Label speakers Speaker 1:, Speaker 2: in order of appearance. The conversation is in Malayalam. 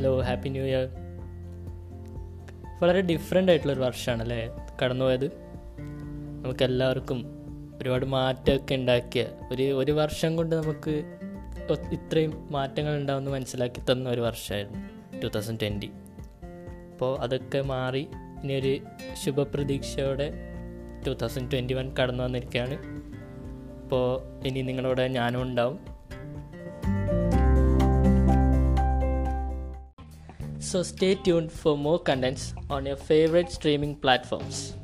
Speaker 1: ഹലോ ഹാപ്പി ന്യൂ ഇയർ വളരെ ഡിഫറെന്റ് ആയിട്ടുള്ളൊരു വർഷമാണ് അല്ലേ കടന്നുപോയത്. നമുക്കെല്ലാവർക്കും ഒരുപാട് മാറ്റമൊക്കെ ഉണ്ടാക്കിയ ഒരു ഒരു വർഷം കൊണ്ട് നമുക്ക് ഇത്രയും മാറ്റങ്ങൾ ഉണ്ടാവുമെന്ന് മനസ്സിലാക്കി തന്ന ഒരു വർഷമായിരുന്നു ടു തൗസൻഡ് ട്വന്റി അപ്പോൾ അതൊക്കെ മാറി ഇനി ഒരു ശുഭപ്രതീക്ഷയോടെ ടു തൗസൻഡ് ട്വന്റി വൺ കടന്നു വന്നിരിക്കുകയാണ്. അപ്പോൾ ഇനി നിങ്ങളോട് ഞാനും ഉണ്ടാവും. So stay tuned for more contents on your favorite streaming platforms.